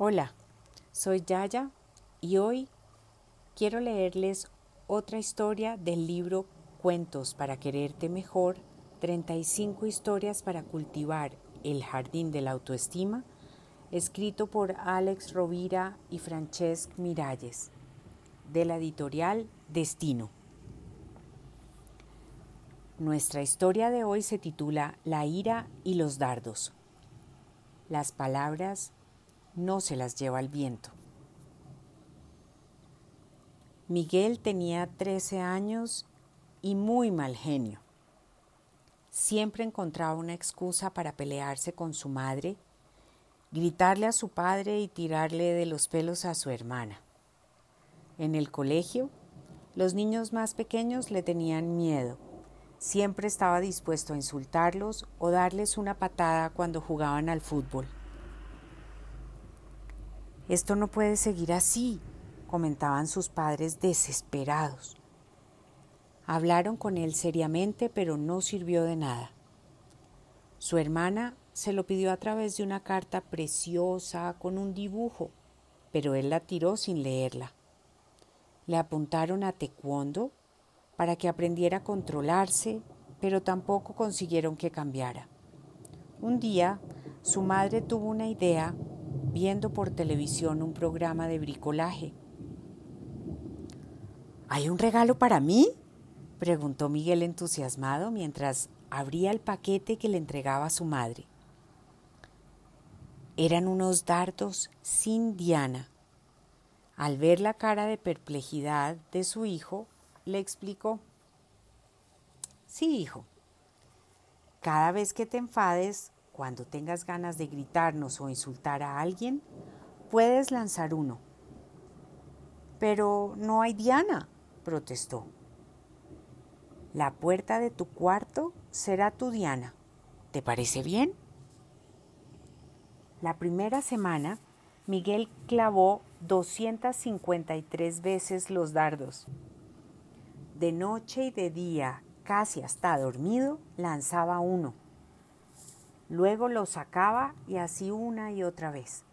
Hola, soy Yaya y hoy quiero leerles otra historia del libro Cuentos para quererte mejor, 35 historias para cultivar el jardín de la autoestima, escrito por Alex Rovira y Francesc Miralles, de la editorial Destino. Nuestra historia de hoy se titula La ira y los dardos. Las palabras no se las lleva el viento. Miguel tenía 13 años y muy mal genio. Siempre encontraba una excusa para pelearse con su madre, gritarle a su padre y tirarle de los pelos a su hermana. En el colegio, los niños más pequeños le tenían miedo. Siempre estaba dispuesto a insultarlos o darles una patada cuando jugaban al fútbol. Esto no puede seguir así, comentaban sus padres desesperados. Hablaron con él seriamente, pero no sirvió de nada. Su hermana se lo pidió a través de una carta preciosa con un dibujo, pero él la tiró sin leerla. Le apuntaron a taekwondo para que aprendiera a controlarse, pero tampoco consiguieron que cambiara. Un día, su madre tuvo una idea viendo por televisión un programa de bricolaje. ¿Hay un regalo para mí? preguntó Miguel entusiasmado mientras abría el paquete que le entregaba a su madre. Eran unos dardos sin diana. Al ver la cara de perplejidad de su hijo, le explicó, Sí, hijo, cada vez que te enfades cuando tengas ganas de gritarnos o insultar a alguien, puedes lanzar uno. Pero no hay Diana, protestó. La puerta de tu cuarto será tu Diana. ¿Te parece bien? La primera semana, Miguel clavó 253 veces los dardos. De noche y de día, casi hasta dormido, lanzaba uno. Luego lo sacaba y así una y otra vez.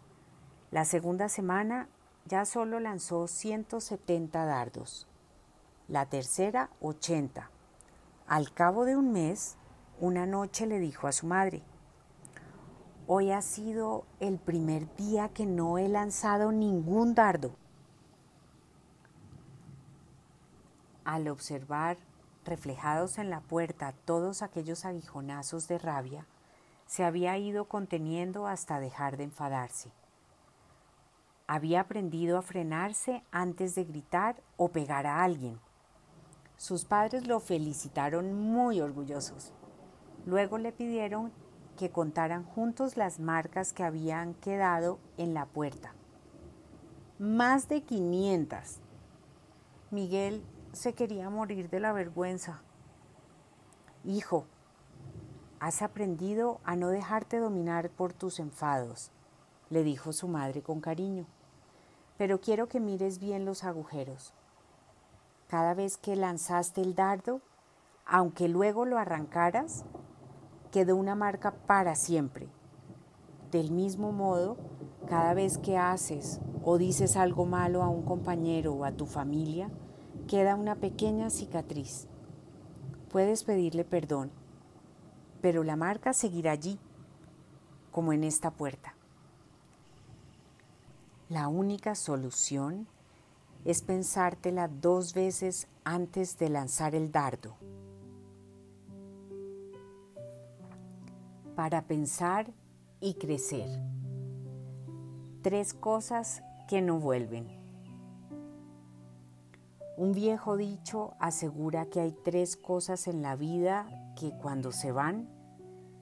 La segunda semana ya solo lanzó 170 dardos. La tercera, 80. Al cabo de un mes, una noche le dijo a su madre, Hoy ha sido el primer día que no he lanzado ningún dardo. Al observar reflejados en la puerta todos aquellos aguijonazos de rabia, se había ido conteniendo hasta dejar de enfadarse. Había aprendido a frenarse antes de gritar o pegar a alguien. Sus padres lo felicitaron muy orgullosos. Luego le pidieron que contaran juntos las marcas que habían quedado en la puerta. Más de 500. Miguel se quería morir de la vergüenza. Hijo, Has aprendido a no dejarte dominar por tus enfados, le dijo su madre con cariño. Pero quiero que mires bien los agujeros. Cada vez que lanzaste el dardo, aunque luego lo arrancaras, quedó una marca para siempre. Del mismo modo, cada vez que haces o dices algo malo a un compañero o a tu familia, queda una pequeña cicatriz. Puedes pedirle perdón pero la marca seguirá allí, como en esta puerta. La única solución es pensártela dos veces antes de lanzar el dardo. Para pensar y crecer. Tres cosas que no vuelven. Un viejo dicho asegura que hay tres cosas en la vida que cuando se van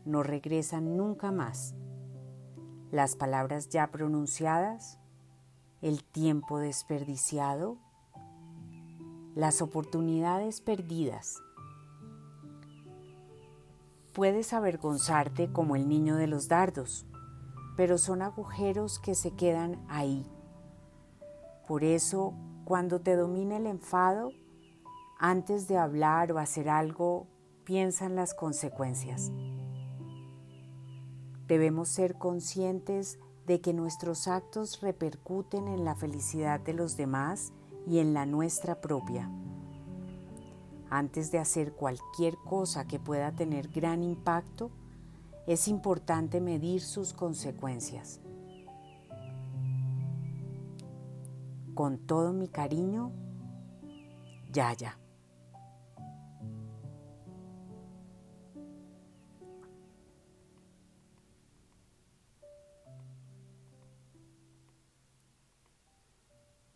no regresan nunca más. Las palabras ya pronunciadas, el tiempo desperdiciado, las oportunidades perdidas. Puedes avergonzarte como el niño de los dardos, pero son agujeros que se quedan ahí. Por eso cuando te domine el enfado, antes de hablar o hacer algo, piensa en las consecuencias. Debemos ser conscientes de que nuestros actos repercuten en la felicidad de los demás y en la nuestra propia. Antes de hacer cualquier cosa que pueda tener gran impacto, es importante medir sus consecuencias. Con todo mi cariño, Yaya.